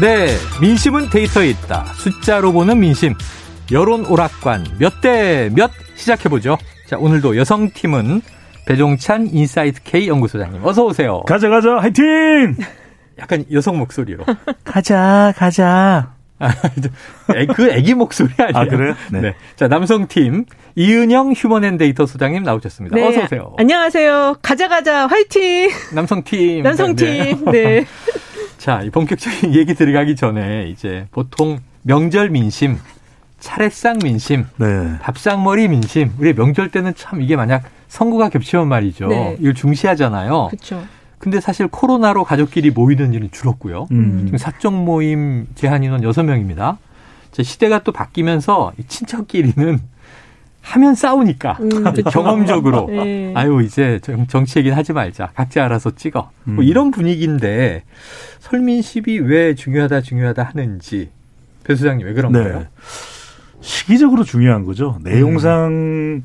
네, 민심은 데이터에 있다. 숫자로 보는 민심. 여론 오락관 몇 대 몇 시작해보죠. 자, 오늘도 여성팀은 배종찬 인사이트 K 연구소장님. 어서 오세요. 가자, 가자, 화이팅! 약간 여성 목소리로. 가자, 가자. 아, 그 애기 목소리 아니에요? 아, 그래요? 네. 네. 자, 남성팀 이은영 휴먼앤데이터 소장님 나오셨습니다. 네. 어서 오세요. 안녕하세요. 가자 가자 화이팅. 남성팀. 남성팀. 네. 네. 자, 이 본격적인 얘기 들어가기 전에 이제 보통 명절 민심, 차례상 민심, 네. 밥상머리 민심. 우리 명절 때는 참 이게 만약 선거가 겹치면 말이죠. 네. 이걸 중시하잖아요. 그렇죠. 근데 사실 코로나로 가족끼리 모이는 일은 줄었고요. 음. 지금 사적 모임 제한 인원 6명입니다. 시대가 또 바뀌면서 친척끼리는 하면 싸우니까 음, 경험적으로 네. 아유 이제 정치 얘기는 하지 말자 각자 알아서 찍어 뭐 음. 뭐 이런 분위기인데 설민십이 왜 중요하다 중요하다 하는지 배 소장님 왜 그런가요? 네. 시기적으로 중요한 거죠. 내용상 음.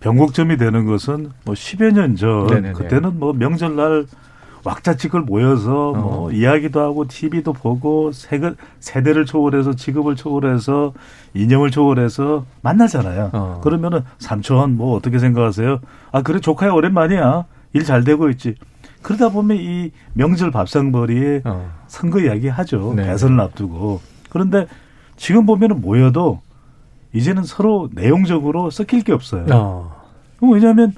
변곡점이 되는 것은 뭐 10여 년전 그때는 뭐 명절날 왁자지껄 모여서 어. 뭐 이야기도 하고 TV도 보고 세대, 세대를 초월해서 직업을 초월해서 이념을 초월해서 만나잖아요. 어. 그러면은 삼촌 뭐 어떻게 생각하세요? 아 그래 조카야 오랜만이야. 일 잘 되고 있지. 그러다 보면 이 명절 밥상머리에 어. 선거 이야기 하죠. 네. 대선을 앞두고. 그런데 지금 보면은 모여도 이제는 서로 내용적으로 섞일 게 없어요. 어. 왜냐하면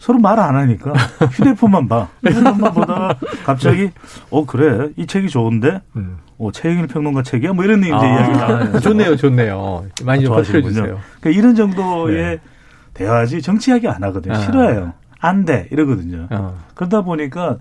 서로 말 안 하니까 휴대폰만 봐. 휴대폰만 보다가 갑자기 어 그래 이 책이 좋은데 음. 어 최영일 평론가 책이야 뭐 이런 이제 아, 이야기 나와요. 좋네요, 좋네요. 많이 좀 퍼뜨려 주세요. 그러니까 이런 정도의 네. 대화지 정치 이야기 안 하거든요. 아. 싫어해요. 안 돼 이러거든요. 아. 그러다 보니까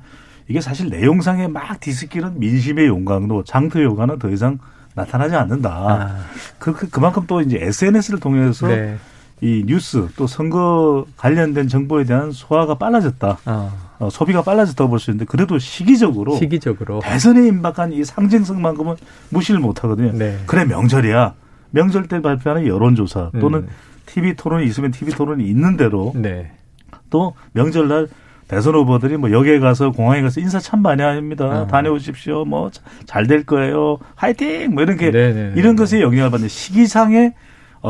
이게 사실 내용상에 막 뒤섞이는 민심의 용광로, 장터 요가는 더 이상 나타나지 않는다. 아. 그, 그, 그만큼 또 이제 SNS를 통해서 네. 이 뉴스 또 선거 관련된 정보에 대한 소화가 빨라졌다. 어. 어, 소비가 빨라졌다고 볼 수 있는데 그래도 시기적으로 시기적으로 대선에 임박한 이 상징성만큼은 무시를 못 하거든요. 네. 그래 명절이야. 명절 때 발표하는 여론조사 또는 음. TV 토론이 있으면 TV 토론이 있는 대로 네. 또 명절날 대선 후보들이 뭐 역에 가서 공항에 가서 인사 참 많이 합니다. 어. 다녀오십시오. 뭐 잘 될 거예요. 화이팅! 뭐 이런 게 네네네. 네, 네, 이런 네. 것에 영향을 받는 시기상의 어,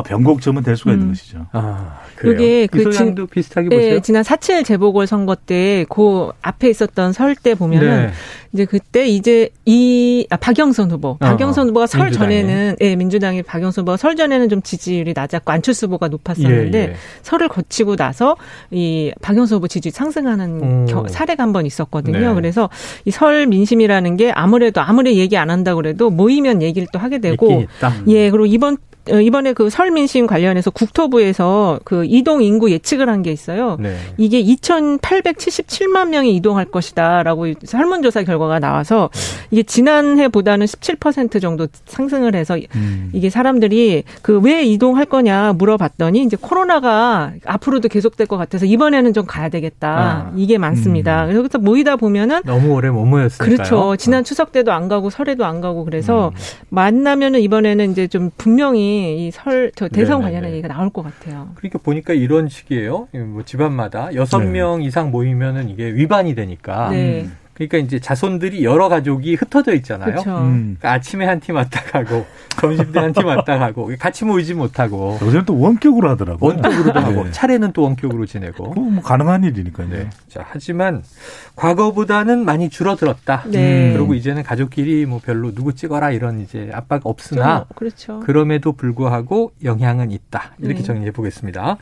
변곡점은 될 수가 있는 음. 것이죠. 아, 그게 그 진, 비슷하게 보세요. 네, 지난 4.7 재보궐 선거 때 그 앞에 있었던 설 때 보면은 네. 이제 그때 이제 이 아, 박영선 후보, 어, 박영선 어, 후보가 설 민주당이. 전에는 예, 네, 민주당이 박영선 후보가 설 전에는 좀 지지율이 낮았고 안철수 후보가 높았었는데 예, 예. 설을 거치고 나서 이 박영선 후보 지지 상승하는 겨, 사례가 한 번 있었거든요. 네. 그래서 이 설 민심이라는 게 아무래도 아무리 얘기 안 한다 그래도 모이면 얘기를 또 하게 되고 예, 그리고 이번 어, 이번에 그 설민심 관련해서 국토부에서 그 이동 인구 예측을 한 게 있어요. 네. 이게 2,877만 명이 이동할 것이다라고 설문조사 결과가 나와서 네. 이게 지난해보다는 17% 정도 상승을 해서 음. 이게 사람들이 그 왜 이동할 거냐 물어봤더니 이제 코로나가 앞으로도 계속될 것 같아서 이번에는 좀 가야 되겠다. 아. 이게 많습니다. 음. 그래서 모이다 보면은 너무 오래 못 모였으니까요. 그렇죠. 지난 추석 때도 안 가고 설에도 안 가고 그래서 음. 만나면은 이번에는 이제 좀 분명히 이 설 저 대선 네네네. 관련한 얘기가 나올 것 같아요. 그러니까 보니까 이런 식이에요. 뭐 집안마다 여섯 네. 명 이상 모이면은 이게 위반이 되니까. 네. 음. 그러니까 이제 자손들이 여러 가족이 흩어져 있잖아요. 음. 그러니까 아침에 한 팀 왔다 가고 점심 때 한 팀 왔다 가고 같이 모이지 못하고. 요새는 또 원격으로 하더라고요. 원격으로도 하고 네. 차례는 또 원격으로 지내고. 뭐 가능한 일이니까요. 네. 자 하지만 과거보다는 많이 줄어들었다. 네. 그리고 이제는 가족끼리 뭐 별로 누구 찍어라 이런 이제 압박 없으나 그렇죠. 그럼에도 불구하고 영향은 있다. 이렇게 네. 정리해 보겠습니다.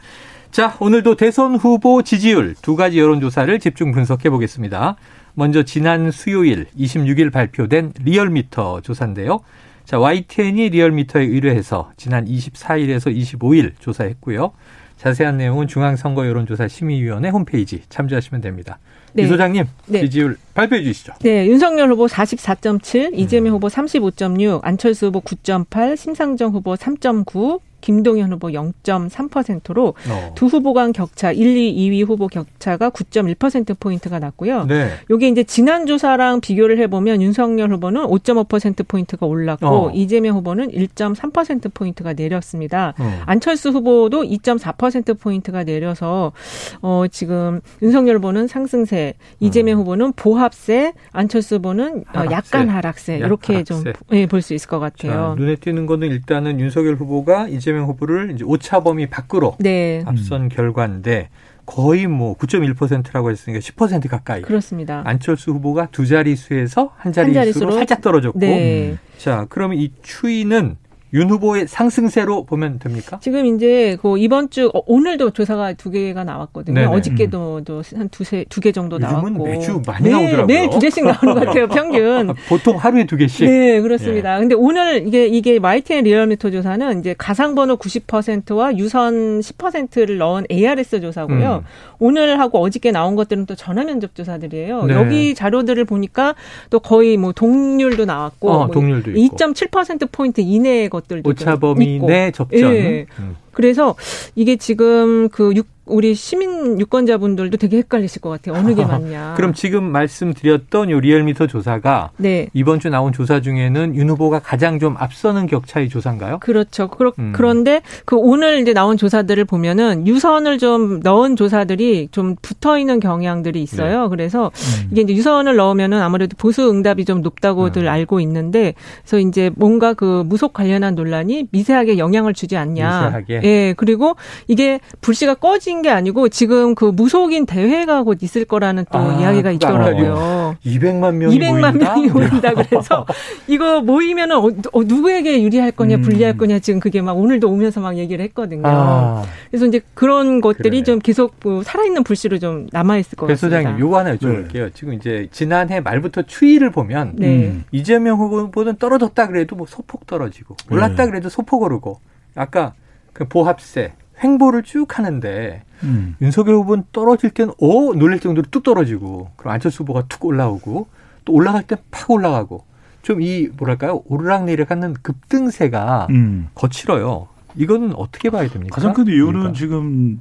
자, 오늘도 대선 후보 지지율 두 가지 여론조사를 집중 분석해 보겠습니다. 먼저 지난 수요일 26일 발표된 리얼미터 조사인데요. 자, YTN이 리얼미터에 의뢰해서 지난 24일에서 25일 조사했고요. 자세한 내용은 중앙선거 여론조사 심의위원회 홈페이지 참조하시면 됩니다. 네. 이 소장님 네. 지지율 발표해 주시죠. 네, 윤석열 후보 44.7, 이재명 음. 후보 35.6, 안철수 후보 9.8, 심상정 후보 3.9, 김동연 후보 0.3%로 어. 두 후보 간 격차 1, 2, 2위 후보 격차가 9.1% 포인트가 났고요. 네. 요게 이제 지난 조사랑 비교를 해 보면 윤석열 후보는 5.5% 포인트가 올랐고 어. 이재명 후보는 1.3% 포인트가 내렸습니다. 어. 안철수 후보도 2.4% 포인트가 내려서 어 지금 윤석열 후보는 상승세, 이재명 어. 후보는 보합세, 안철수 후보는 어, 하락세. 약간 하락세 이렇게 좀 볼수 예, 있을 것 같아요. 자, 눈에 띄는 거는 일단은 윤석열 후보가 이제 이재명 후보를 이제 오차 범위 밖으로 네. 앞선 음. 결과인데 거의 뭐 9.1%라고 했으니까 10% 가까이. 그렇습니다. 안철수 후보가 두 자릿수에서 한 자릿수로, 한 자릿수로 살짝 떨어졌고. 네. 자, 그러면 이 추이는 윤 후보의 상승세로 보면 됩니까? 지금 이제 그 이번 주 어, 오늘도 조사가 두 개가 나왔거든요. 네네. 어저께도 음. 한 두세 두 개 정도 나왔고 매주 많이 네, 나오더라고요. 매일 두 개씩 나오는 것 같아요. 평균. 보통 하루에 두 개씩. 네, 그렇습니다. 예. 근데 오늘 이게 이게 YTN의 리얼미터 조사는 이제 가상 번호 90%와 유선 10%를 넣은 ARS 조사고요. 음. 오늘 하고 어저께 나온 것들은 또 전화 면접 조사들이에요. 네. 여기 자료들을 보니까 또 거의 뭐 동률도 나왔고 어, 뭐 동률도 2.7% 포인트 이내의 것 들도 오차 범위 내 접전. 예. 음. 그래서 이게 지금 그 우리 시민 유권자분들도 되게 헷갈리실 것 같아요. 어느 게 맞냐. 그럼 지금 말씀드렸던 요 리얼미터 조사가 네. 이번 주 나온 조사 중에는 윤 후보가 가장 좀 앞서는 격차의 조사인가요? 그렇죠. 그러, 음. 그런데 그 오늘 이제 나온 조사들을 보면은 유선을 좀 넣은 조사들이 좀 붙어 있는 경향들이 있어요. 네. 그래서 음. 이게 이제 유선을 넣으면은 아무래도 보수 응답이 좀 높다고들 음. 알고 있는데 그래서 이제 뭔가 그 무속 관련한 논란이 미세하게 영향을 주지 않냐. 미세하게. 예. 그리고 이게 불씨가 꺼진 생긴 게 아니고 지금 그 무속인 대회가 곧 있을 거라는 또 아, 이야기가 있더라고요. 200만 명이 200만 모인다? 명이 모인다 그래서 이거 모이면은 어, 어, 누구에게 유리할 거냐 음. 불리할 거냐 지금 그게 막 오늘도 오면서 막 얘기를 했거든요. 아. 그래서 이제 그런 것들이 그러네. 좀 계속 그 살아있는 불씨로 좀 남아 있을 것 같습니다. 소장님 요거 하나 여쭤볼게요. 네. 지금 이제 지난해 말부터 추이를 보면 네. 음. 이재명 후보는 떨어졌다 그래도 뭐 소폭 떨어지고 올랐다 네. 그래도 소폭 오르고 아까 그 보합세 횡보를 쭉 하는데 음. 윤석열 후보는 떨어질 땐 오 놀랄 정도로 뚝 떨어지고 그럼 안철수 후보가 툭 올라오고 또 올라갈 땐 팍 올라가고 좀 이 뭐랄까요 오르락내리락하는 급등세가 음. 거칠어요. 이거는 어떻게 봐야 됩니까? 가장 큰 이유는 그러니까. 지금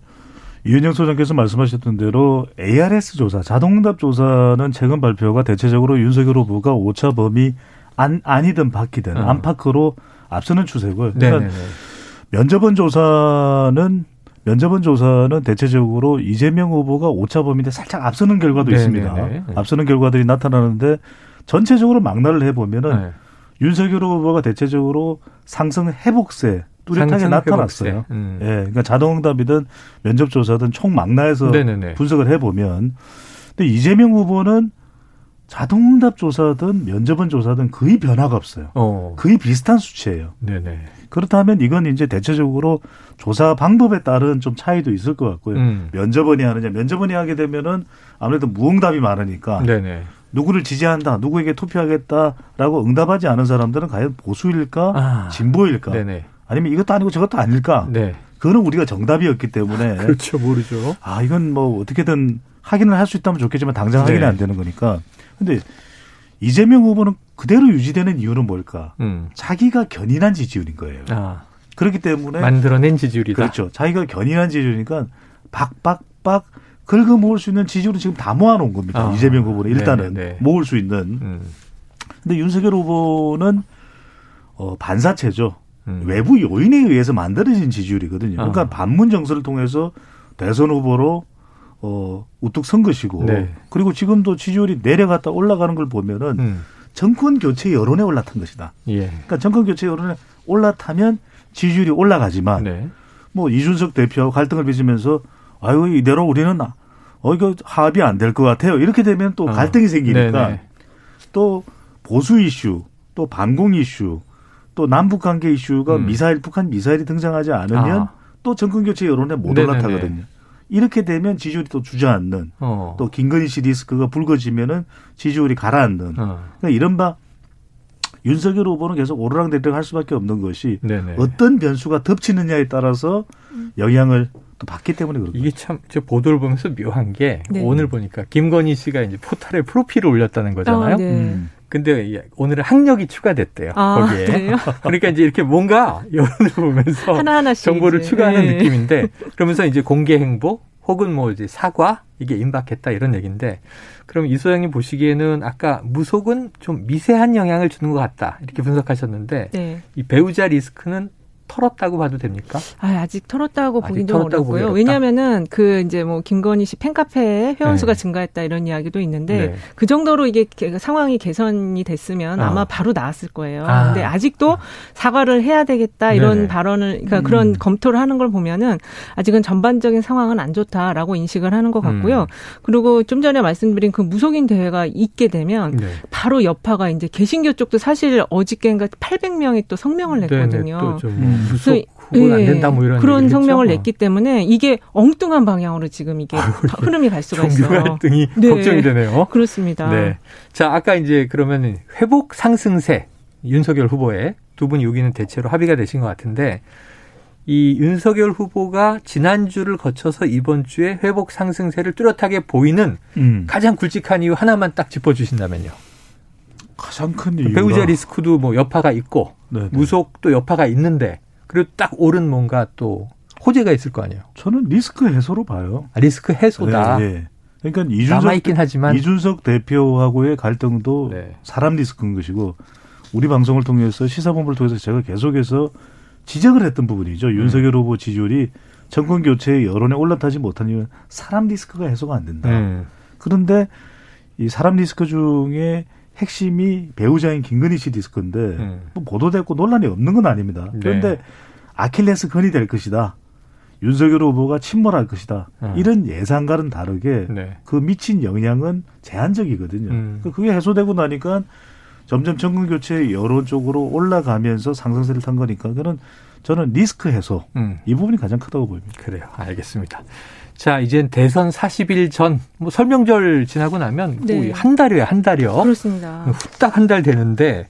이은영 소장께서 말씀하셨던 대로 ARS 조사, 자동응답 조사는 최근 발표가 대체적으로 윤석열 후보가 오차 범위 안, 아니든 바뀌든 어. 안팎으로 앞서는 추세고요. 그러니까 네네네. 면접원 조사는 면접원 조사는 대체적으로 이재명 후보가 오차 범위인데 살짝 앞서는 결과도 네네네. 있습니다. 네. 앞서는 결과들이 나타나는데 전체적으로 막나를 해보면은 네. 윤석열 후보가 대체적으로 상승 회복세 뚜렷하게 나타났어요. 음. 예, 그러니까 자동응답이든 면접조사든 총 막나에서 네네네. 분석을 해보면, 근데 이재명 후보는 자동응답 조사든 면접원 조사든 거의 변화가 없어요. 어. 거의 비슷한 수치예요. 네네. 그렇다면 이건 이제 대체적으로 조사 방법에 따른 좀 차이도 있을 것 같고요. 음. 면접원이 하느냐, 면접원이 하게 되면은 아무래도 무응답이 많으니까 네네. 누구를 지지한다, 누구에게 투표하겠다라고 응답하지 않은 사람들은 과연 보수일까, 아. 진보일까, 네네. 아니면 이것도 아니고 저것도 아닐까. 네. 그거는 우리가 정답이었기 때문에 그렇죠, 모르죠. 아 이건 뭐 어떻게든 확인을 할 수 있다면 좋겠지만 당장 확인이 네. 안 되는 거니까. 근데 이재명 후보는 그대로 유지되는 이유는 뭘까? 음. 자기가 견인한 지지율인 거예요. 아. 그렇기 때문에 만들어낸 지지율이다. 그렇죠. 자기가 견인한 지지율이니까 박박박 긁어 모을 수 있는 지지율을 지금 다 모아놓은 겁니다. 아. 이재명 후보는 일단은 네네네. 네, 네. 모을 수 있는. 음. 근데 윤석열 후보는 어, 반사체죠. 음. 외부 요인에 의해서 만들어진 지지율이거든요. 그러니까 아. 반문 정서를 통해서 대선 후보로 어, 우뚝 선 것이고 네. 그리고 지금도 지지율이 내려갔다 올라가는 걸 보면은 음. 정권 교체 여론에 올라탄 것이다. 예. 그러니까 정권 교체 여론에 올라타면 지지율이 올라가지만 네. 뭐 이준석 대표하고 갈등을 빚으면서 아유 이대로 우리는 어 이거 합의 안 될 것 같아요. 이렇게 되면 또 어. 갈등이 생기니까 네네. 또 보수 이슈, 또 반공 이슈, 또 남북 관계 이슈가 음. 미사일 북한 미사일이 등장하지 않으면 아. 또 정권 교체 여론에 못 올라타거든요. 이렇게 되면 지지율이 또 주저앉는 어. 또 김건희 씨 리스크가 불거지면은 지지율이 가라앉는 어. 그러니까 이른바 윤석열 후보는 계속 오르락내리락 할 수밖에 없는 것이 네네. 어떤 변수가 덮치느냐에 따라서 영향을 또 봤기 때문에 그렇죠. 이게 참저 보도를 보면서 묘한 게 네. 오늘 보니까 김건희 씨가 이제 포털에 프로필을 올렸다는 거잖아요. 아, 네. 음. 근데 오늘은 학력이 추가됐대요. 아, 거기에. 그래요? 그러니까 이제 이렇게 뭔가 여론을 보면서 하나하나씩 정보를 이제. 추가하는 네. 느낌인데 그러면서 이제 공개 행보 혹은 뭐 이제 사과 이게 임박했다 이런 얘기인데 그럼 이 소장님 보시기에는 아까 무속은 좀 미세한 영향을 주는 것 같다 이렇게 분석하셨는데 네. 이 배우자 리스크는 털었다고 봐도 됩니까? 아, 직 털었다고 보긴 좀 어렵고요. 왜냐하면은 그 이제 뭐 김건희 씨 팬카페 회원 수가 네. 증가했다 이런 이야기도 있는데 네. 그 정도로 이게 상황이 개선이 됐으면 아. 마 바로 나왔을 거예요. 아. 근데 아직도 사과를 해야 되겠다 이런 네네. 발언을 그러니까 음. 그런 검토를 하는 걸 보면은 아직은 전반적인 상황은 안 좋다라고 인식을 하는 것 같고요. 음. 그리고 좀 전에 말씀드린 그 무속인 대회가 있게 되면 네. 바로 여파가 이제 개신교 쪽도 사실 어저께인가 800명이 또 성명을 냈거든요. 네네, 무속 예, 안 된다 뭐 이런 그런 성명을 냈기 때문에 이게 엉뚱한 방향으로 지금 이게 아유, 흐름이 갈 수가 있어요. 갈등이 네. 걱정이 되네요. 그렇습니다. 네. 자, 아까 이제 그러면 회복 상승세 윤석열 후보의 두 분이 여기는 대체로 합의가 되신 것 같은데 이 윤석열 후보가 지난주를 거쳐서 이번 주에 회복 상승세를 뚜렷하게 보이는 음. 가장 굵직한 이유 하나만 딱 짚어주신다면요. 가장 큰 이유 배우자 리스크도 뭐 여파가 있고 네네. 무속도 여파가 있는데 그리고 딱 옳은 뭔가 또 호재가 있을 거 아니에요. 저는 리스크 해소로 봐요. 아, 리스크 해소다. 네, 네. 그러니까 이준석 있긴 하지만 이준석 대표하고의 갈등도 네. 사람 리스크인 것이고 우리 방송을 통해서 시사본부를 통해서 제가 계속해서 지적을 했던 부분이죠. 음. 윤석열 후보 지지율이 정권 교체 여론에 올라타지 못한 이유는 사람 리스크가 해소가 안 된다. 음. 그런데 이 사람 리스크 중에 핵심이 배우자인 김건희 씨 디스크인데 음. 뭐 보도됐고 논란이 없는 건 아닙니다. 네. 그런데 네. 아킬레스 건이 될 것이다. 윤석열 후보가 침몰할 것이다. 음. 이런 예상과는 다르게 네. 그 미친 영향은 제한적이거든요. 음. 그 그게 해소되고 나니까 점점 정권 교체 여론 쪽으로 올라가면서 상승세를 탄 거니까 그는 저는 리스크 해소 음. 이 부분이 가장 크다고 보입니다. 그래요. 알겠습니다. 자, 이젠 대선 40일 전, 뭐 설명절 지나고 나면 네. 한 달이에요, 한 달이요. 그렇습니다. 후딱 한 달 되는데,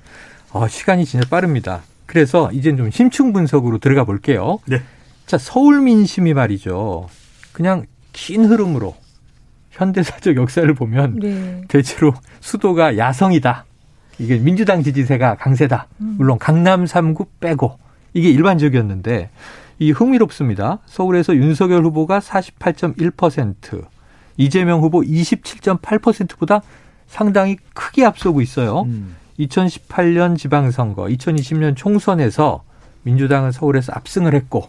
어, 시간이 진짜 빠릅니다. 그래서 이젠 좀 심층 분석으로 들어가 볼게요. 네. 자, 서울 민심이 말이죠. 그냥 긴 흐름으로 현대사적 역사를 보면 네. 대체로 수도가 야성이다. 이게 민주당 지지세가 강세다. 음. 물론 강남 3구 빼고 이게 일반적이었는데 이 흥미롭습니다. 서울에서 윤석열 후보가 48.1%, 이재명 후보 27.8%보다 상당히 크게 앞서고 있어요. 음. 2018년 지방선거, 2020년 총선에서 민주당은 서울에서 압승을 했고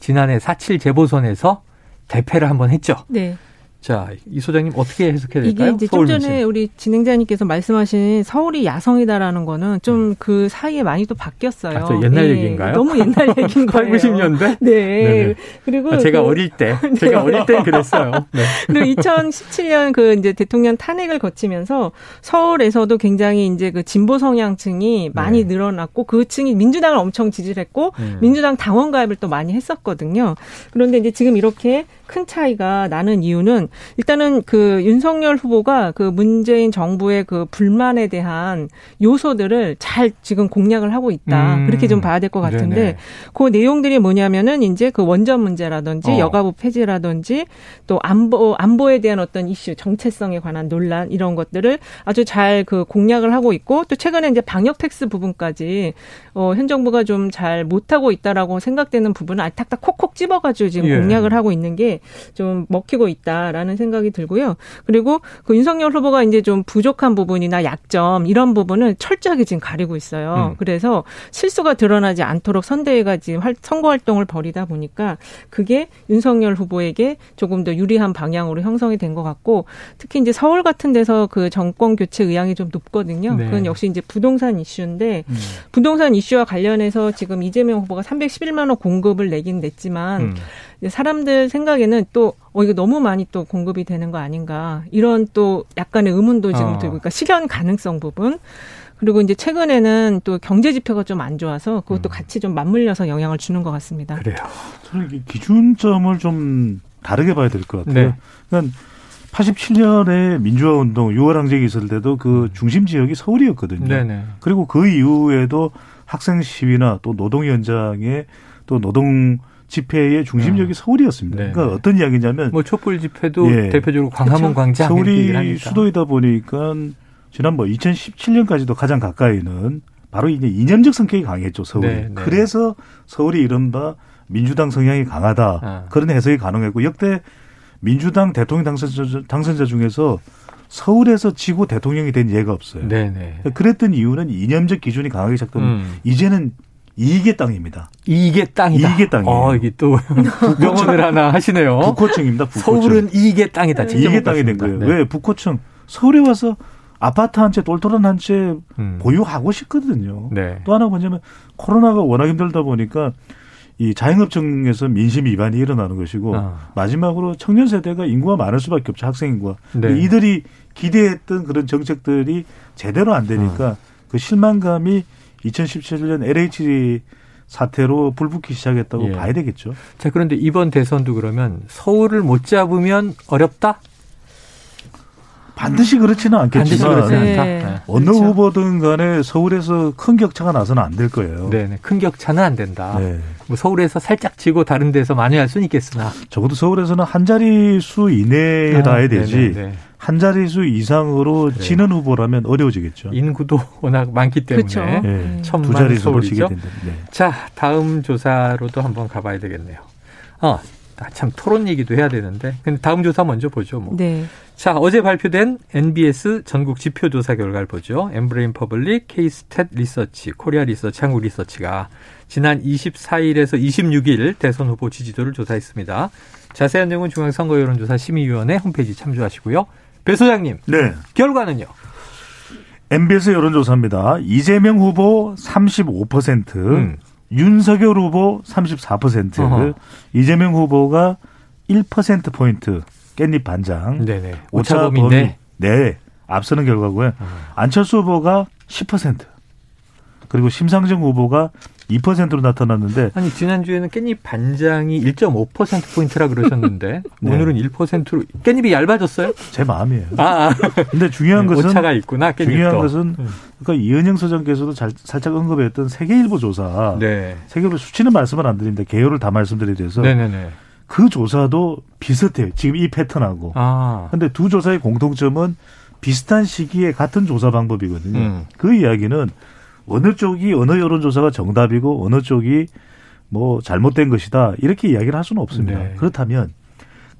지난해 4.7 재보선에서 대패를 한번 했죠. 네. 자, 이 소장님 어떻게 해석해야 될까요? 이게 이제 좀 전에 민심. 우리 진행자님께서 말씀하신 서울이 야성이다라는 거는 좀그 음. 그 사이에 많이 또 바뀌었어요. 아, 옛날 네. 얘기인가요? 너무 옛날 얘기인 거예요. 8, 90년대? 네. 네네. 그리고 아, 제가 그, 어릴 때, 제가 어릴 때 그랬어요. 네. 그리고 2017년 그 이제 대통령 탄핵을 거치면서 서울에서도 굉장히 이제 그 진보 성향층이 많이 네. 늘어났고 그 층이 민주당을 엄청 지지를 했고 음. 민주당 당원 가입을 또 많이 했었거든요. 그런데 이제 지금 이렇게 큰 차이가 나는 이유는 일단은 그 윤석열 후보가 그 문재인 정부의 그 불만에 대한 요소들을 잘 지금 공략을 하고 있다. 음. 그렇게 좀 봐야 될 것 같은데 네네. 그 내용들이 뭐냐면은 이제 그 원전 문제라든지 어. 여가부 폐지라든지 또 안보 안보에 대한 어떤 이슈 정체성에 관한 논란 이런 것들을 아주 잘 그 공략을 하고 있고 또 최근에 이제 방역 패스 부분까지 어, 현 정부가 좀 잘 못하고 있다라고 생각되는 부분을 알탁탁 콕콕 집어가지고 지금 예. 공략을 하고 있는 게 좀 먹히고 있다 라는 생각이 들고요. 그리고 그 윤석열 후보가 이제 좀 부족한 부분이나 약점 이런 부분을 철저하게 지금 가리고 있어요. 음. 그래서 실수가 드러나지 않도록 선대위가 지금 선거 활동을 벌이다 보니까 그게 윤석열 후보에게 조금 더 유리한 방향으로 형성이 된 것 같고 특히 이제 서울 같은 데서 그 정권 교체 의향이 좀 높거든요. 네. 그건 역시 이제 부동산 이슈인데 음. 부동산 이슈 이슈와 관련해서 지금 이재명 후보가 311만 원 공급을 내긴 냈지만 음. 사람들 생각에는 또 어, 이거 너무 많이 또 공급이 되는 거 아닌가 이런 또 약간의 의문도 지금 어. 들고 그러니까 실현 가능성 부분 그리고 이제 최근에는 또 경제 지표가 좀 안 좋아서 그것도 음. 같이 좀 맞물려서 영향을 주는 것 같습니다. 그래요. 저는 기준점을 좀 다르게 봐야 될 것 같아요. 네. 그러니까 87년에 민주화 운동 6월 항쟁이 있을 때도 그 음. 중심 지역이 서울이었거든요. 네네. 그리고 그 이후에도 학생 시위나 또 노동 현장에 또 노동 집회의 중심역이 어. 서울이었습니다. 네. 그러니까 어떤 이야기냐면 뭐 촛불 집회도 예. 대표적으로 광화문 광장 서울이 수도이다 보니까 지난 뭐 2017년까지도 가장 가까이는 바로 이제 이념적 성격이 강했죠 서울이. 네, 네. 그래서 서울이 이른바 민주당 성향이 강하다 아. 그런 해석이 가능했고 역대 민주당 대통령 당선자, 당선자 중에서 서울에서 지고 대통령이 된 예가 없어요. 네네. 네. 그랬던 이유는 이념적 기준이 강하게 작동. 음. 이제는 이익의 땅입니다. 이익의 땅이다. 이익의 땅이에요. 어, 이게 또 명언을 하나 하시네요. 북호층입니다. 북호층. 서울은 이익의 땅이다. 이익의 땅이 된 거예요. 네. 왜 북호층 서울에 와서 아파트 한 채, 똘똘한 한채 음. 보유하고 싶거든요. 네. 또 하나 뭐냐면 코로나가 워낙 힘들다 보니까 이 자영업청에서 민심 위반이 일어나는 것이고 아. 마지막으로 청년 세대가 인구가 많을 수밖에 없죠 학생 인구가 네. 이들이 기대했던 그런 정책들이 제대로 안 되니까 아. 그 실망감이 2017년 LH 사태로 불붙기 시작했다고 예. 봐야 되겠죠. 자 그런데 이번 대선도 그러면 서울을 못 잡으면 어렵다? 반드시 그렇지는 않겠지만 네. 네. 어느 그렇죠. 후보든 간에 서울에서 큰 격차가 나서는 안 될 거예요. 네, 네, 큰 격차는 안 된다. 네. 뭐 서울에서 살짝 지고 다른 데서 많이 할 수는 있겠으나 적어도 서울에서는 한 자리 수 이내라야 아, 되지. 네네. 한 자릿수 이상으로 그래요. 지는 후보라면 어려워지겠죠. 인구도 워낙 많기 때문에 그렇죠. 네. 두 자릿수로 지게 된다. 네. 자, 다음 조사로도 한번 가봐야 되겠네요. 어, 아, 참 토론 얘기도 해야 되는데. 근데 다음 조사 먼저 보죠. 뭐. 네. 자, 어제 발표된 NBS 전국 지표 조사 결과를 보죠. 엠브레인 퍼블릭, 케이스탯 리서치, 코리아 리서치, 한국 리서치가 지난 24일에서 26일 대선 후보 지지도를 조사했습니다. 자세한 내용은 중앙선거 여론조사 심의위원회 홈페이지 참조하시고요. 배 소장님. 네. 결과는요? NBS 여론조사입니다. 이재명 후보 35%, 음. 윤석열 후보 34%, 어허. 이재명 후보가 1% 포인트 깻잎 한 장. 네네. 오차 범위 네 앞서는 결과고요. 어. 안철수 후보가 10%. 그리고 심상정 후보가 2%로 나타났는데 아니 지난주에는 깻잎 한 장이 1.5% 포인트라 그러셨는데 네. 오늘은 1%로 깻잎이 얇아졌어요? 제 마음이에요. 아, 아. 근데 중요한 네, 것은 오차가 있구나. 깻잎도. 중요한 것은 음. 그러니까 이은영 소장께서도 잘, 살짝 언급했던 세계일보 조사. 네. 세계일보 수치는 말씀을 안 드립니다. 개요를 다 말씀드려야 돼서. 네네네. 그 조사도 비슷해요. 지금 이 패턴하고. 아. 근데 두 조사의 공통점은 비슷한 시기에 같은 조사 방법이거든요. 음. 그 이야기는 어느 쪽이 어느 여론조사가 정답이고 어느 쪽이 뭐 잘못된 것이다 이렇게 이야기를 할 수는 없습니다. 네. 그렇다면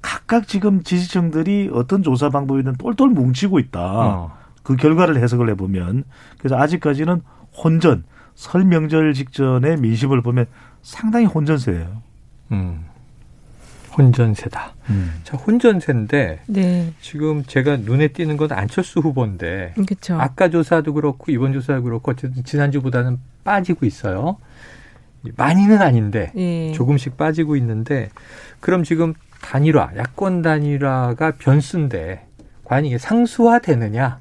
각각 지금 지지층들이 어떤 조사 방법이든 똘똘 뭉치고 있다. 어. 그 결과를 해석을 해보면 그래서 아직까지는 혼전 설 명절 직전의 민심을 보면 상당히 혼전세예요. 음. 혼전세다. 음. 자, 혼전세인데 네. 지금 제가 눈에 띄는 건 안철수 후보인데 그쵸. 아까 조사도 그렇고 이번 조사도 그렇고 어쨌든 지난주보다는 빠지고 있어요. 많이는 아닌데 예. 조금씩 빠지고 있는데 그럼 지금 단일화, 야권 단일화가 변수인데 과연 이게 상수화되느냐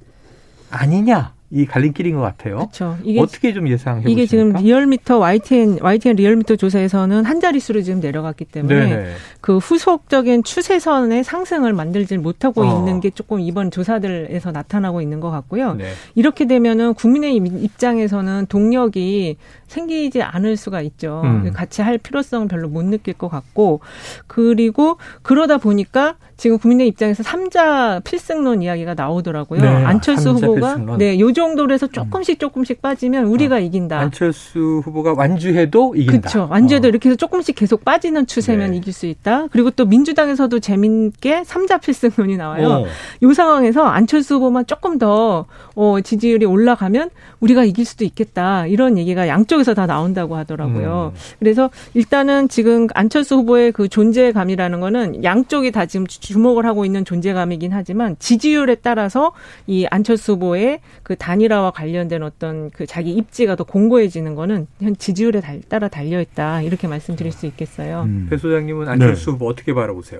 아니냐 이 갈림길인 것 같아요. 그렇죠. 이게 어떻게 좀 예상해 보십니까? 이게 지금 리얼미터 YTN YTN 리얼미터 조사에서는 한 자릿수로 지금 내려갔기 때문에 네네. 그 후속적인 추세선의 상승을 만들지 못하고 어. 있는 게 조금 이번 조사들에서 나타나고 있는 것 같고요. 네. 이렇게 되면은 국민의 입장에서는 동력이 생기지 않을 수가 있죠. 음. 같이 할 필요성은 별로 못 느낄 것 같고 그리고 그러다 보니까 지금 국민의 입장에서 삼자 필승론 이야기가 나오더라고요. 네, 안철수 후보가 필승론. 네, 요 정도로 해서 조금씩 조금씩 빠지면 우리가 어. 이긴다. 안철수 후보가 완주해도 이긴다. 그렇죠. 완주해도 어. 이렇게 해서 조금씩 계속 빠지는 추세면 네. 이길 수 있다. 그리고 또 민주당에서도 재밌게 삼자 필승론이 나와요. 어. 요 상황에서 안철수 후보만 조금 더 어, 지지율이 올라가면 우리가 이길 수도 있겠다. 이런 얘기가 양쪽에서 다 나온다고 하더라고요. 음. 그래서 일단은 지금 안철수 후보의 그 존재감이라는 거는 양쪽이 다 지금 주목을 하고 있는 존재감이긴 하지만 지지율에 따라서 이 안철수 후보의 그 단일화와 관련된 어떤 그 자기 입지가 더 공고해지는 거는 현 지지율에 따라 달려 있다 이렇게 말씀드릴 수 있겠어요. 음. 배 소장님은 안철수 네. 후보 어떻게 바라보세요?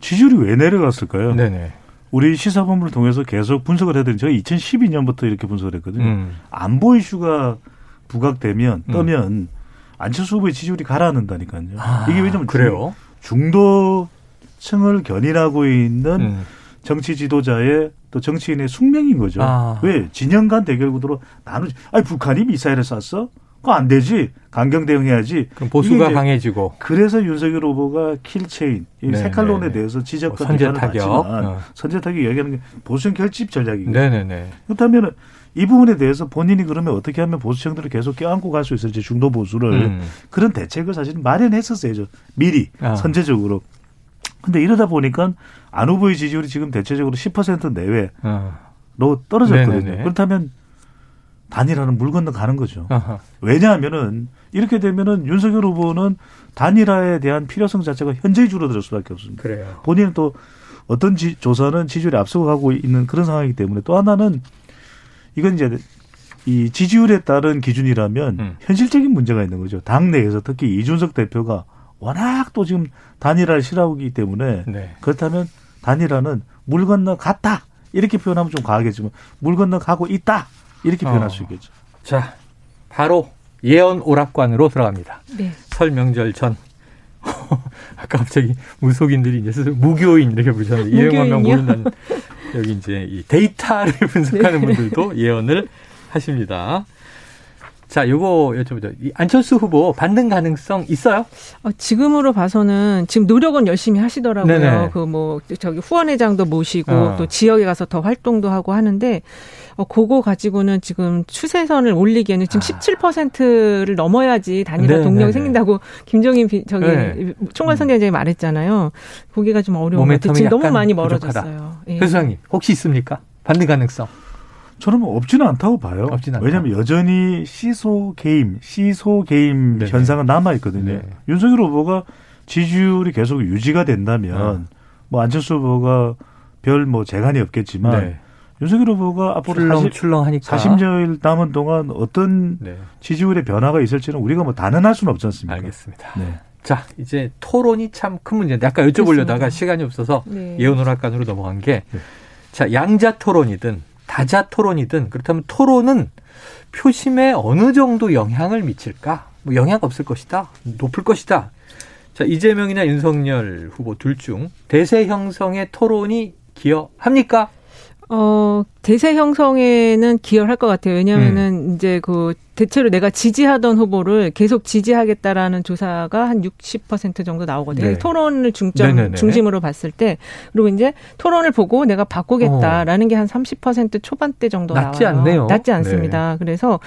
지지율이 왜 내려갔을까요? 네네. 우리 시사본부를 통해서 계속 분석을 해드린 제가 2012년부터 이렇게 분석을 했거든요. 음. 안보 이슈가 부각되면 음. 뜨면 음. 안철수 후보의 지지율이 가라앉는다니까요. 아, 이게 왜냐면 그래요? 중도 층을 견인하고 있는 음. 정치 지도자의 또 정치인의 숙명인 거죠. 아. 왜 진영 간 대결 구도로 나누지? 아니 북한이 미사일을 쐈어? 그거 안 되지. 강경 대응해야지. 그럼 보수가 강해지고. 그래서 윤석열 후보가 kill chain, 이 네, 색깔론에 네, 네. 대해서 지적과 뭐 선제 타격. 어. 선제 타격 얘기하는 게 보수형 결집 전략이거든요. 네네네. 그렇다면 이 부분에 대해서 본인이 그러면 어떻게 하면 보수층들을 계속 껴안고 갈 수 있을지 중도 보수를 음. 그런 대책을 사실 마련했었어요. 미리 아. 선제적으로. 근데 이러다 보니까 안 후보의 지지율이 지금 대체적으로 10% 내외로 아. 떨어졌거든요. 네네네. 그렇다면 단일화는 물 건너 가는 거죠. 아하. 왜냐하면은 이렇게 되면은 윤석열 후보는 단일화에 대한 필요성 자체가 현저히 줄어들 수밖에 없습니다. 그래요. 본인은 또 어떤 지, 조사는 지지율이 앞서고 가고 있는 그런 상황이기 때문에 또 하나는 이건 이제 이 지지율에 따른 기준이라면 음. 현실적인 문제가 있는 거죠. 당 내에서 특히 이준석 대표가 워낙 또 지금 단일화를 싫어하기 때문에 네. 그렇다면 단일화는 물 건너 갔다 이렇게 표현하면 좀 과하겠지만 물 건너 가고 있다 이렇게 표현할 어. 수 있겠죠. 자, 바로 예언 오락관으로 들어갑니다. 네. 설 명절 전. 아까 갑자기 무속인들이 이제 스스로 무교인 이렇게 부르셨는데 이행하면 모른다는 여기 이제 이 데이터를 분석하는 네. 분들도 예언을 하십니다. 자, 요거 여쭤보죠. 이 안철수 후보 반등 가능성 있어요? 어, 지금으로 봐서는 지금 노력은 열심히 하시더라고요. 그 뭐 저기 후원회장도 모시고 어. 또 지역에 가서 더 활동도 하고 하는데 어, 그거 가지고는 지금 추세선을 올리기에는 지금 아. 17%를 넘어야지 단일화 네, 동력이 네, 네. 생긴다고 김종인 비, 저기 네. 총괄선대위원장이 말했잖아요. 거기가 좀 어려운 것 같아요. 지금 너무 많이 멀어졌어요. 예. 회장님 혹시 있습니까? 반대 가능성? 저는 뭐 없지는 않다고 봐요. 없지는 왜냐하면 여전히 시소 게임, 시소 게임 네네. 현상은 남아 있거든요. 네. 윤석열 후보가 지지율이 계속 유지가 된다면 네. 뭐 안철수 후보가 별 뭐 재간이 없겠지만 네. 윤석열 후보가 앞으로 출렁, 40, 40여일 남은 동안 어떤 네. 지지율의 변화가 있을지는 우리가 뭐 단언할 수는 없지 않습니까? 알겠습니다. 네. 자, 이제 토론이 참 큰 문제인데 아까 여쭤보려다가 시간이 없어서 네. 예언 오락관으로 넘어간 게 네. 자, 양자 토론이든 다자 토론이든 그렇다면 토론은 표심에 어느 정도 영향을 미칠까? 뭐 영향 없을 것이다. 높을 것이다. 자, 이재명이나 윤석열 후보 둘 중 대세 형성의 토론이 기여합니까? 어, 대세 형성에는 기여할 것 같아요. 왜냐하면은 음. 이제 그 대체로 내가 지지하던 후보를 계속 지지하겠다라는 조사가 한 60% 정도 나오거든요. 네. 토론을 중점 네네네. 중심으로 봤을 때 그리고 이제 토론을 보고 내가 바꾸겠다라는 어. 게한 30% 초반대 정도 낮지 나와요. 않네요. 낮지 않습니다. 네. 그래서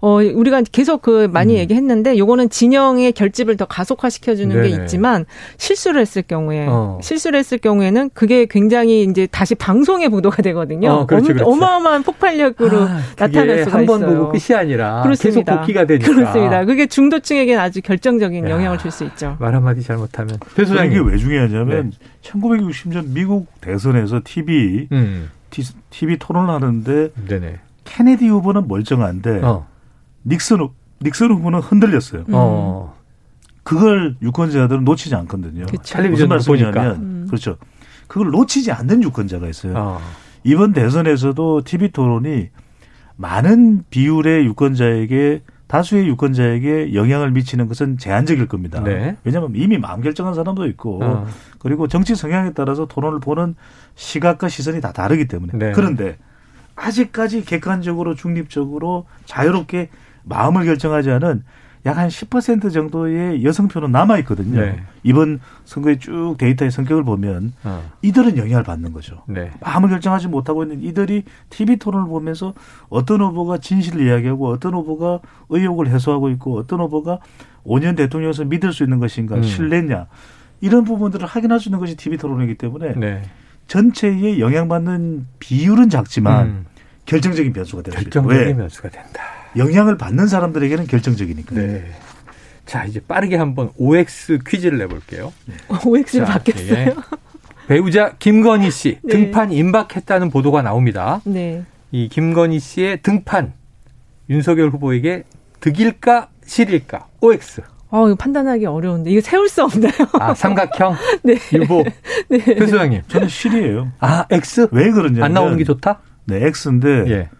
어 우리가 계속 그 많이 음. 얘기했는데 요거는 진영의 결집을 더 가속화시켜 주는 게 있지만 실수를 했을 경우에 어. 실수를 했을 경우에는 그게 굉장히 이제 다시 방송에 보도가 되거든요. 어, 그렇지, 그렇지. 어마어마한 폭발력으로 아, 나타날 수가 한번 보고 끝이 아니라 그렇습니다. 계속 복귀가 되니까. 그렇습니다. 그게 중도층에게는 아주 결정적인 야, 영향을 줄 수 있죠. 말 한마디 잘못하면. 배 소장님. 이게 왜 중요하냐면 네. 1960년 미국 대선에서 TV, 음. TV 토론을 하는데 네네. 케네디 후보는 멀쩡한데 어. 닉슨, 닉슨 후보는 흔들렸어요. 음. 어. 그걸 유권자들은 놓치지 않거든요. 무슨 말씀이냐면 음. 그렇죠. 그걸 놓치지 않는 유권자가 있어요. 어. 이번 대선에서도 TV 토론이 많은 비율의 유권자에게 다수의 유권자에게 영향을 미치는 것은 제한적일 겁니다. 네. 왜냐하면 이미 마음 결정한 사람도 있고 어. 그리고 정치 성향에 따라서 토론을 보는 시각과 시선이 다 다르기 때문에 네. 그런데 아직까지 객관적으로 중립적으로 자유롭게 마음을 결정하지 않은 약 한 10% 정도의 여성 표는 남아 있거든요. 네. 이번 선거의 쭉 데이터의 성격을 보면 어. 이들은 영향을 받는 거죠. 네. 마음을 결정하지 못하고 있는 이들이 TV 토론을 보면서 어떤 후보가 진실을 이야기하고 어떤 후보가 의혹을 해소하고 있고 어떤 후보가 5년 대통령에서 믿을 수 있는 것인가 음. 신뢰냐 이런 부분들을 확인할 수 있는 것이 TV 토론이기 때문에 네. 전체에 영향받는 비율은 작지만 음. 결정적인 변수가 될수 있다. 결정적인 변수가 된다. 영향을 받는 사람들에게는 결정적이니까. 네. 자, 이제 빠르게 한번 OX 퀴즈를 내볼게요. 네. OX를 바뀌었어요? 예. 배우자 김건희 씨 네. 등판 임박했다는 보도가 나옵니다. 네. 이 김건희 씨의 등판 윤석열 후보에게 득일까 실일까 OX. 아, 이거 판단하기 어려운데 이거 세울 수 없나요? 아, 삼각형? 네. 유보. 네. 교수장님. 저는 실이에요. 아, X? 왜 그러냐? 안 나오는 게 좋다? 네, X인데. 예.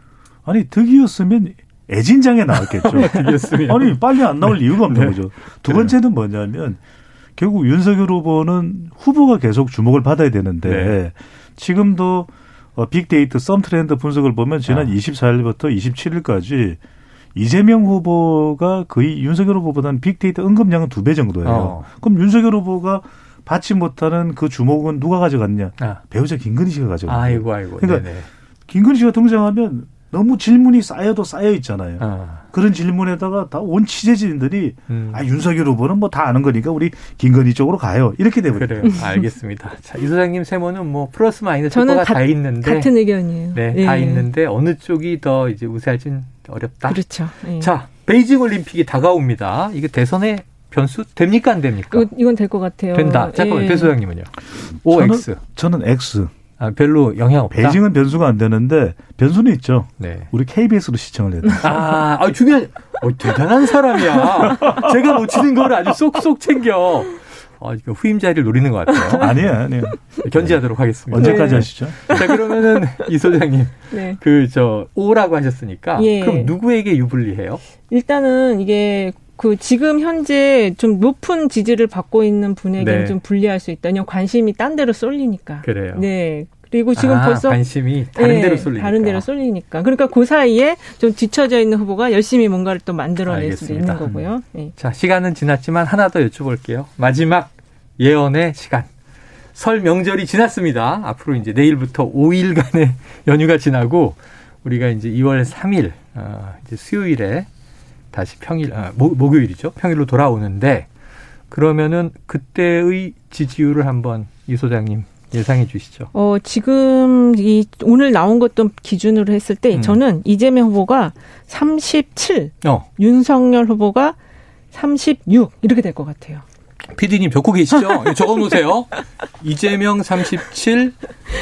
아니, 득이었으면 애진장에 나왔겠죠. 아니 빨리 안 나올 이유가 없는 네. 거죠. 두 번째는 뭐냐면 결국 윤석열 후보는 후보가 계속 주목을 받아야 되는데 네. 지금도 어, 빅데이터 썸 트렌드 분석을 보면 지난 아. 24일부터 27일까지 이재명 후보가 거의 윤석열 후보보다는 빅데이터 언급량은 두 배 정도예요. 어. 그럼 윤석열 후보가 받지 못하는 그 주목은 누가 가져갔냐? 아. 배우자 김건희 씨가 가져갔어요. 아이고 아이고. 그러니까 네네. 김건희 씨가 등장하면 너무 질문이 쌓여도 쌓여 있잖아요. 아. 그런 질문에다가 다 온 취재진들이 음. 아 윤석열 후보는 뭐 다 아는 거니까 우리 김건희 쪽으로 가요. 이렇게 되버려요. 그래요. 알겠습니다. 자, 이 소장님 세모는 뭐 플러스 마이너스 저는 가, 다 있는데 같은 의견이에요. 네, 네, 다 있는데 어느 쪽이 더 이제 우세할진 어렵다. 그렇죠. 네. 자, 베이징 올림픽이 다가옵니다. 이게 대선에 변수 됩니까 안 됩니까? 이건 될 것 같아요. 된다. 잠깐만, 예. 배 소장님은요? OX. 저는, 저는 X. 아, 별로 영향 없다. 베이징은 변수가 안 되는데 변수는 있죠. 네. 우리 KBS로 시청을 해야 돼. 아, 아 중요한 어, 대단한 사람이야. 제가 놓치는 거를 아주 쏙쏙 챙겨. 어, 후임 자리를 노리는 것 같아요. 아니에요, 아니에요. 견지하도록 하겠습니다. 언제까지 네. 하시죠? 자, 그러면은 이 소장님, 네. 그 저 오라고 하셨으니까, 예. 그럼 누구에게 유불리해요? 일단은 이게 그 지금 현재 좀 높은 지지를 받고 있는 분에게는 네. 좀 불리할 수 있다. 왜냐면 관심이 딴 데로 쏠리니까. 그래요. 네. 그리고 지금 아, 벌써 관심이 다른 네, 데로 쏠리니까. 다른 데로 쏠리니까. 그러니까 그 사이에 좀 뒤처져 있는 후보가 열심히 뭔가를 또 만들어낼 알겠습니다. 수도 있는 거고요. 네. 자, 시간은 지났지만 하나 더 여쭤볼게요. 마지막 예언의 시간. 설 명절이 지났습니다. 앞으로 이제 내일부터 5일간의 연휴가 지나고 우리가 이제 2월 3일 어, 이제 수요일에 다시 평일, 아, 목, 목요일이죠. 평일로 돌아오는데 그러면은 그때의 지지율을 한번 이 소장님 예상해 주시죠. 어, 지금 이 오늘 나온 것도 기준으로 했을 때 음. 저는 이재명 후보가 37, 어. 윤석열 후보가 36 이렇게 될 것 같아요. PD님 적고 계시죠? 적어 놓으세요. 이재명 37,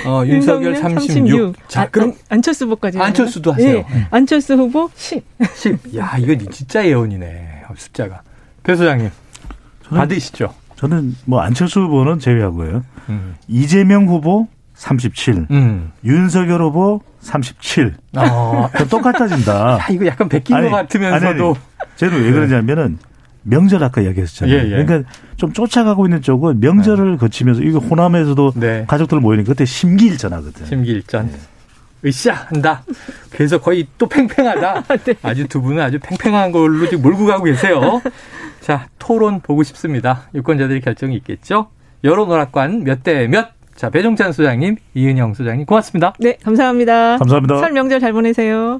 어, 윤석열 36. 36. 자, 그럼 안, 안철수 후보까지. 안철수도 하세요. 네. 안철수 후보 10. 10. 야, 이거 진짜 예언이네. 숫자가. 배 소장님. 저는, 받으시죠. 저는 뭐 안철수 후보는 제외하고요. 음. 이재명 후보 37, 음. 윤석열 후보 37. 아, 똑같아진다. 야, 이거 약간 베낀 아니, 것 같으면서도. 아니, 아니, 저는 왜 그러냐면은 명절 아까 이야기했잖아요. 예, 예. 그러니까 좀 쫓아가고 있는 쪽은 명절을 네. 거치면서 이거 호남에서도 네. 가족들 모이는 그때 심기일전하거든. 심기일전. 네. 으쌰 한다. 그래서 거의 또 팽팽하다. 네. 아주 두 분은 아주 팽팽한 걸로 지금 몰고 가고 계세요. 자 토론 보고 싶습니다. 유권자들이 결정이 있겠죠. 여론오락관 몇 대 몇. 자 배종찬 소장님, 이은영 소장님 고맙습니다. 네 감사합니다. 감사합니다. 설 명절 잘 보내세요.